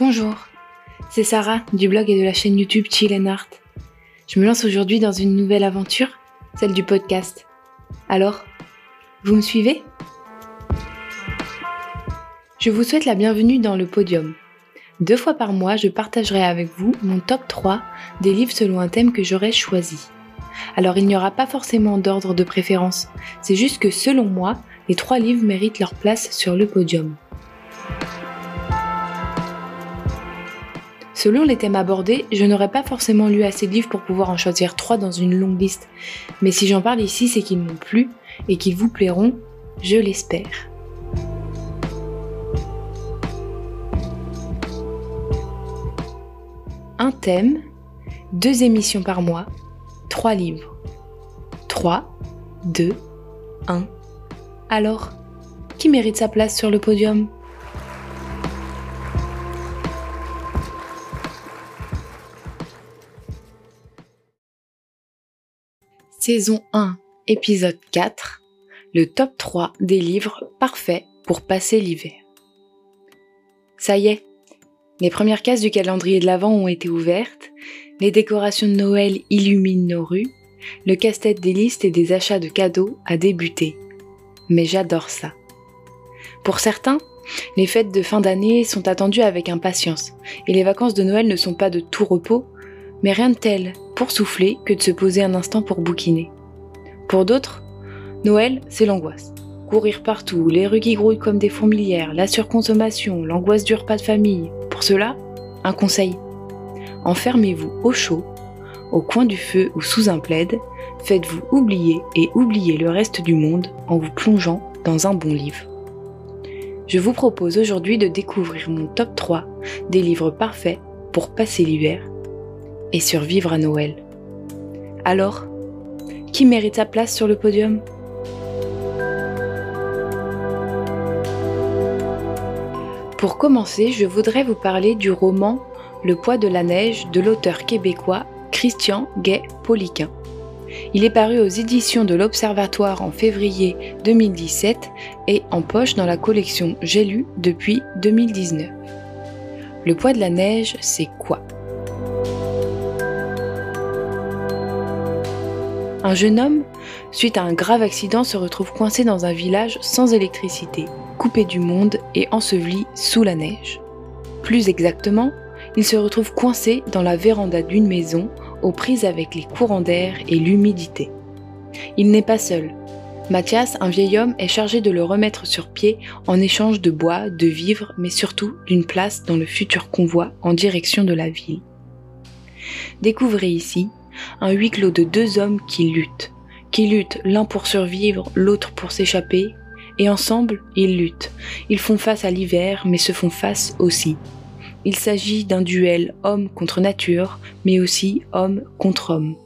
Bonjour, c'est Sarah du blog et de la chaîne YouTube Chill and Art. Je me lance aujourd'hui dans une nouvelle aventure, celle du podcast. Alors, vous me suivez? Je vous souhaite la bienvenue dans le podium. Deux fois par mois, je partagerai avec vous mon top 3 des livres selon un thème que j'aurais choisi. Alors il n'y aura pas forcément d'ordre de préférence, c'est juste que selon moi, les trois livres méritent leur place sur le podium. Selon les thèmes abordés, je n'aurais pas forcément lu assez de livres pour pouvoir en choisir trois dans une longue liste, mais si j'en parle ici, c'est qu'ils m'ont plu et qu'ils vous plairont, je l'espère. Un thème, deux émissions par mois, trois livres. 3, 2, 1. Alors, qui mérite sa place sur le podium? Saison 1, épisode 4, le top 3 des livres parfaits pour passer l'hiver. Ça y est, les premières cases du calendrier de l'Avent ont été ouvertes, les décorations de Noël illuminent nos rues, le casse-tête des listes et des achats de cadeaux a débuté. Mais j'adore ça. Pour certains, les fêtes de fin d'année sont attendues avec impatience, et les vacances de Noël ne sont pas de tout repos, mais rien de tel pour souffler que de se poser un instant pour bouquiner. Pour d'autres, Noël, c'est l'angoisse. Courir partout, les rues qui grouillent comme des fourmilières, la surconsommation, l'angoisse du repas de famille. Pour cela, un conseil. Enfermez-vous au chaud, au coin du feu ou sous un plaid, faites-vous oublier et oubliez le reste du monde en vous plongeant dans un bon livre. Je vous propose aujourd'hui de découvrir mon top 3 des livres parfaits pour passer l'hiver et survivre à Noël. Alors, qui mérite sa place sur le podium? Pour commencer, je voudrais vous parler du roman Le poids de la neige de l'auteur québécois Christian Gay-Poliquin. Il est paru aux éditions de l'Observatoire en février 2017 et en poche dans la collection J'ai lu depuis 2019. Le poids de la neige, c'est quoi? Un jeune homme, suite à un grave accident, se retrouve coincé dans un village sans électricité, coupé du monde et enseveli sous la neige. Plus exactement, il se retrouve coincé dans la véranda d'une maison, aux prises avec les courants d'air et l'humidité. Il n'est pas seul. Mathias, un vieil homme, est chargé de le remettre sur pied en échange de bois, de vivres, mais surtout d'une place dans le futur convoi en direction de la ville. Découvrez ici un huis clos de deux hommes qui luttent, qui luttent l'un pour survivre, l'autre pour s'échapper, et ensemble, ils luttent. Ils font face à l'hiver, mais se font face aussi. Il s'agit d'un duel homme contre nature, mais aussi homme contre homme.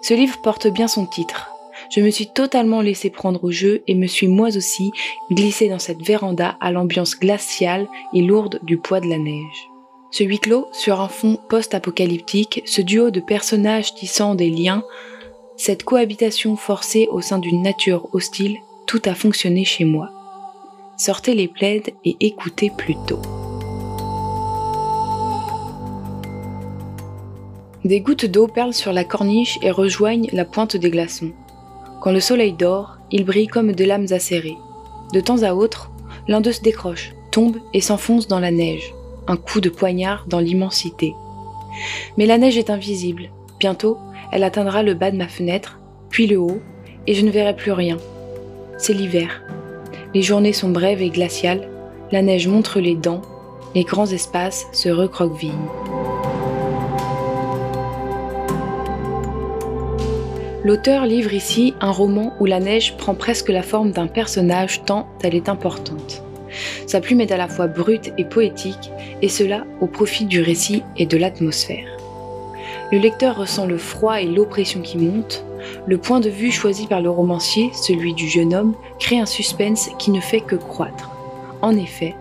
Ce livre porte bien son titre. Je me suis totalement laissé prendre au jeu et me suis moi aussi glissé dans cette véranda à l'ambiance glaciale et lourde du poids de la neige. Ce huis clos, sur un fond post-apocalyptique, ce duo de personnages tissant des liens, cette cohabitation forcée au sein d'une nature hostile, tout a fonctionné chez moi. Sortez les plaides et écoutez plutôt. Des gouttes d'eau perlent sur la corniche et rejoignent la pointe des glaçons. Quand le soleil dort, ils brillent comme des lames acérées. De temps à autre, l'un d'eux se décroche, tombe et s'enfonce dans la neige un coup de poignard dans l'immensité. Mais la neige est invisible. Bientôt, elle atteindra le bas de ma fenêtre, puis le haut, et je ne verrai plus rien. C'est l'hiver. Les journées sont brèves et glaciales, la neige montre les dents, les grands espaces se recroquevillent. L'auteur livre ici un roman où la neige prend presque la forme d'un personnage tant elle est importante. Sa plume est à la fois brute et poétique, et cela au profit du récit et de l'atmosphère. Le lecteur ressent le froid et l'oppression qui montent. Le point de vue choisi par le romancier, celui du jeune homme, crée un suspense qui ne fait que croître. En effet,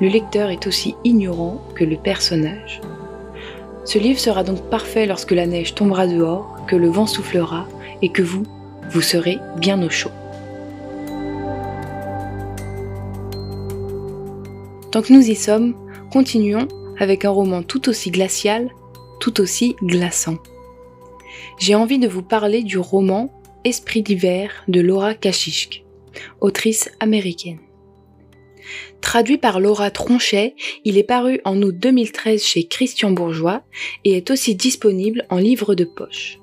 le lecteur est aussi ignorant que le personnage. Ce livre sera donc parfait lorsque la neige tombera dehors, que le vent soufflera et que vous, vous serez bien au chaud. Tant que nous y sommes, continuons avec un roman tout aussi glacial, tout aussi glaçant. J'ai envie de vous parler du roman Esprit d'hiver de Laura Kachishk, autrice américaine. Traduit par Laura Tronchet, il est paru en août 2013 chez Christian Bourgeois et est aussi disponible en livre de poche.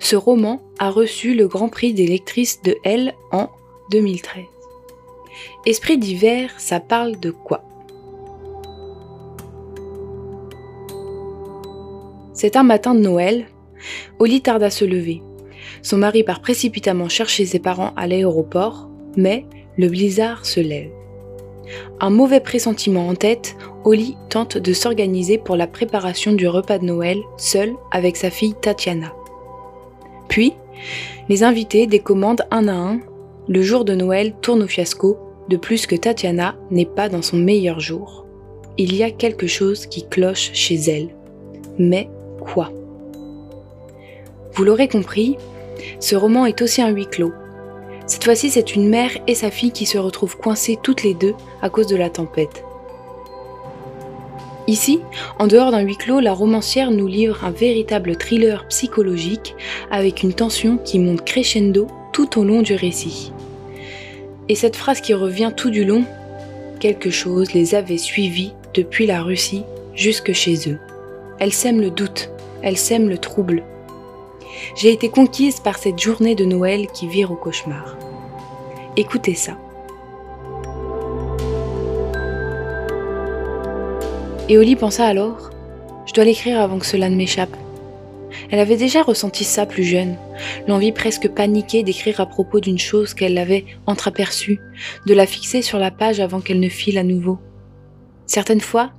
Ce roman a reçu le Grand Prix des lectrices de Elle en 2013. Esprit d'hiver, ça parle de quoi? C'est un matin de Noël. Oli tarde à se lever. Son mari part précipitamment chercher ses parents à l'aéroport, mais le blizzard se lève. Un mauvais pressentiment en tête, Oli tente de s'organiser pour la préparation du repas de Noël seul avec sa fille Tatiana. Puis, les invités décommandent un à un. Le jour de Noël tourne au fiasco, de plus que Tatiana n'est pas dans son meilleur jour. Il y a quelque chose qui cloche chez elle. Mais quoi Vous l'aurez compris, ce roman est aussi un huis clos. Cette fois-ci, c'est une mère et sa fille qui se retrouvent coincées toutes les deux à cause de la tempête. Ici, en dehors d'un huis clos, la romancière nous livre un véritable thriller psychologique avec une tension qui monte crescendo tout au long du récit. Et cette phrase qui revient tout du long, quelque chose les avait suivis depuis la Russie jusque chez eux. Elle sème le doute, elle sème le trouble. J'ai été conquise par cette journée de Noël qui vire au cauchemar. Écoutez ça. Et Oli pensa alors Je dois l'écrire avant que cela ne m'échappe. Elle avait déjà ressenti ça plus jeune, l'envie presque paniquée d'écrire à propos d'une chose qu'elle avait entreaperçue, de la fixer sur la page avant qu'elle ne file à nouveau. Certaines fois,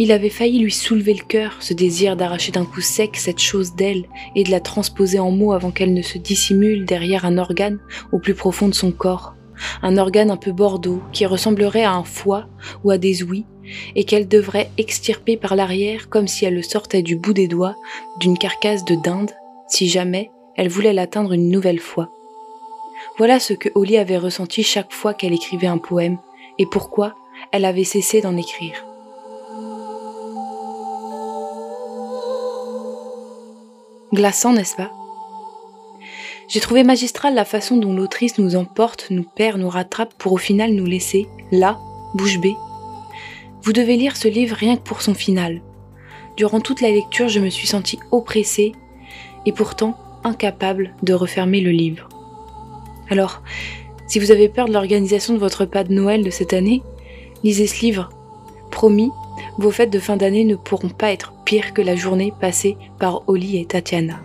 il avait failli lui soulever le cœur, ce désir d'arracher d'un coup sec cette chose d'elle et de la transposer en mots avant qu'elle ne se dissimule derrière un organe au plus profond de son corps. Un organe un peu bordeaux qui ressemblerait à un foie ou à des ouïes et qu'elle devrait extirper par l'arrière comme si elle le sortait du bout des doigts d'une carcasse de dinde si jamais elle voulait l'atteindre une nouvelle fois. Voilà ce que Holly avait ressenti chaque fois qu'elle écrivait un poème et pourquoi elle avait cessé d'en écrire. Glaçant, n'est-ce pas? J'ai trouvé magistrale la façon dont l'autrice nous emporte, nous perd, nous rattrape pour au final nous laisser, là, bouche bée. Vous devez lire ce livre rien que pour son final. Durant toute la lecture, je me suis sentie oppressée et pourtant incapable de refermer le livre. Alors, si vous avez peur de l'organisation de votre repas de Noël de cette année, lisez ce livre. Promis, vos fêtes de fin d'année ne pourront pas être pires que la journée passée par Oli et Tatiana.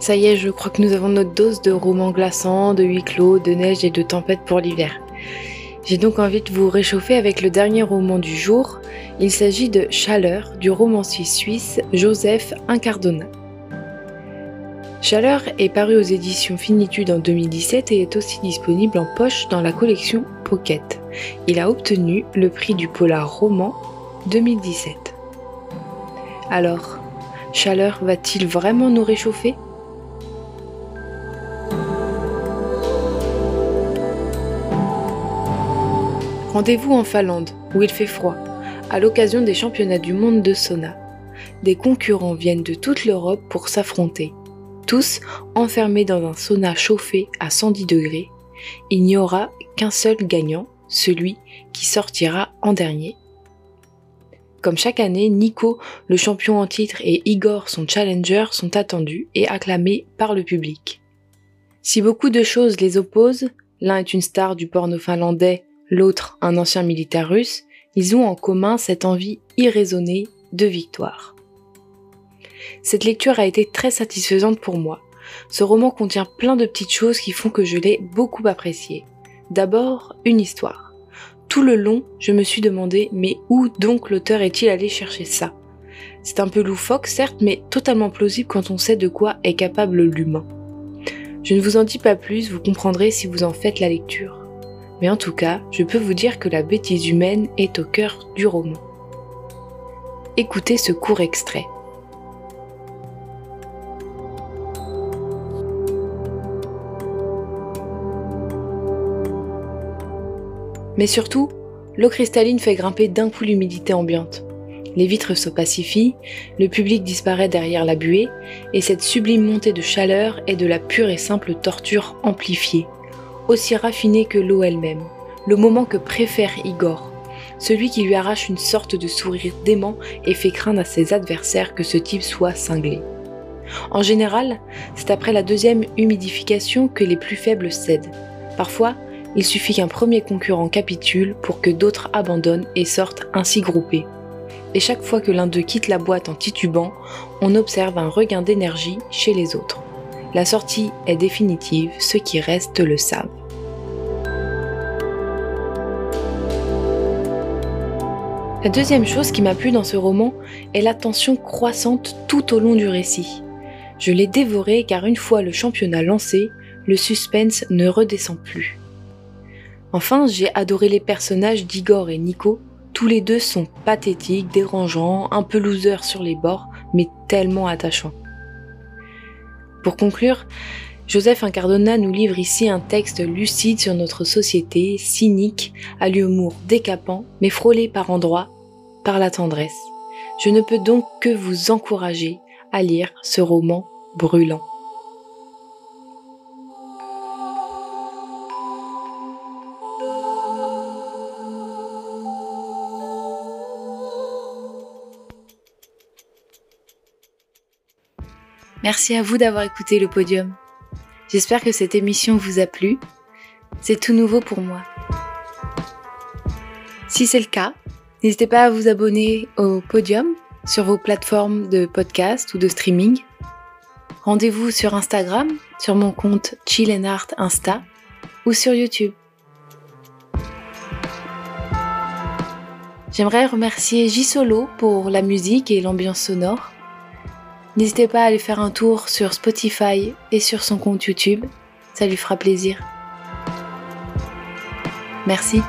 Ça y est, je crois que nous avons notre dose de romans glaçants, de huis clos, de neige et de tempête pour l'hiver. J'ai donc envie de vous réchauffer avec le dernier roman du jour. Il s'agit de Chaleur du romancier suisse Joseph Incardona. Chaleur est paru aux éditions Finitude en 2017 et est aussi disponible en poche dans la collection Pocket. Il a obtenu le prix du Polar Roman 2017. Alors, Chaleur va-t-il vraiment nous réchauffer? Rendez-vous en Finlande, où il fait froid, à l'occasion des championnats du monde de sauna. Des concurrents viennent de toute l'Europe pour s'affronter tous enfermés dans un sauna chauffé à 110 degrés. Il n'y aura qu'un seul gagnant, celui qui sortira en dernier. Comme chaque année, Nico, le champion en titre, et Igor, son challenger, sont attendus et acclamés par le public. Si beaucoup de choses les opposent, l'un est une star du porno finlandais, l'autre un ancien militaire russe, ils ont en commun cette envie irraisonnée de victoire. Cette lecture a été très satisfaisante pour moi. Ce roman contient plein de petites choses qui font que je l'ai beaucoup apprécié. D'abord, une histoire. Tout le long, je me suis demandé mais où donc l'auteur est-il allé chercher ça? C'est un peu loufoque, certes, mais totalement plausible quand on sait de quoi est capable l'humain. Je ne vous en dis pas plus, vous comprendrez si vous en faites la lecture. Mais en tout cas, je peux vous dire que la bêtise humaine est au cœur du roman. Écoutez ce court extrait. Mais surtout, l'eau cristalline fait grimper d'un coup l'humidité ambiante. Les vitres se pacifient, le public disparaît derrière la buée, et cette sublime montée de chaleur est de la pure et simple torture amplifiée, aussi raffinée que l'eau elle-même, le moment que préfère Igor, celui qui lui arrache une sorte de sourire dément et fait craindre à ses adversaires que ce type soit cinglé. En général, c'est après la deuxième humidification que les plus faibles cèdent. Parfois, il suffit qu'un premier concurrent capitule pour que d'autres abandonnent et sortent ainsi groupés et chaque fois que l'un d'eux quitte la boîte en titubant, on observe un regain d'énergie chez les autres. La sortie est définitive, ceux qui restent le savent. La deuxième chose qui m'a plu dans ce roman est la tension croissante tout au long du récit. Je l'ai dévoré car une fois le championnat lancé, le suspense ne redescend plus. Enfin, j'ai adoré les personnages d'Igor et Nico tous les deux sont pathétiques, dérangeants, un peu losers sur les bords, mais tellement attachants. Pour conclure, Joseph Incardona nous livre ici un texte lucide sur notre société, cynique, à l'humour décapant, mais frôlé par endroits par la tendresse. Je ne peux donc que vous encourager à lire ce roman brûlant. Merci à vous d'avoir écouté le podium. J'espère que cette émission vous a plu. C'est tout nouveau pour moi. Si c'est le cas, n'hésitez pas à vous abonner au podium sur vos plateformes de podcast ou de streaming. Rendez-vous sur Instagram, sur mon compte Chill Insta ou sur YouTube. J'aimerais remercier J Solo pour la musique et l'ambiance sonore. N'hésitez pas à aller faire un tour sur Spotify et sur son compte YouTube, ça lui fera plaisir. Merci.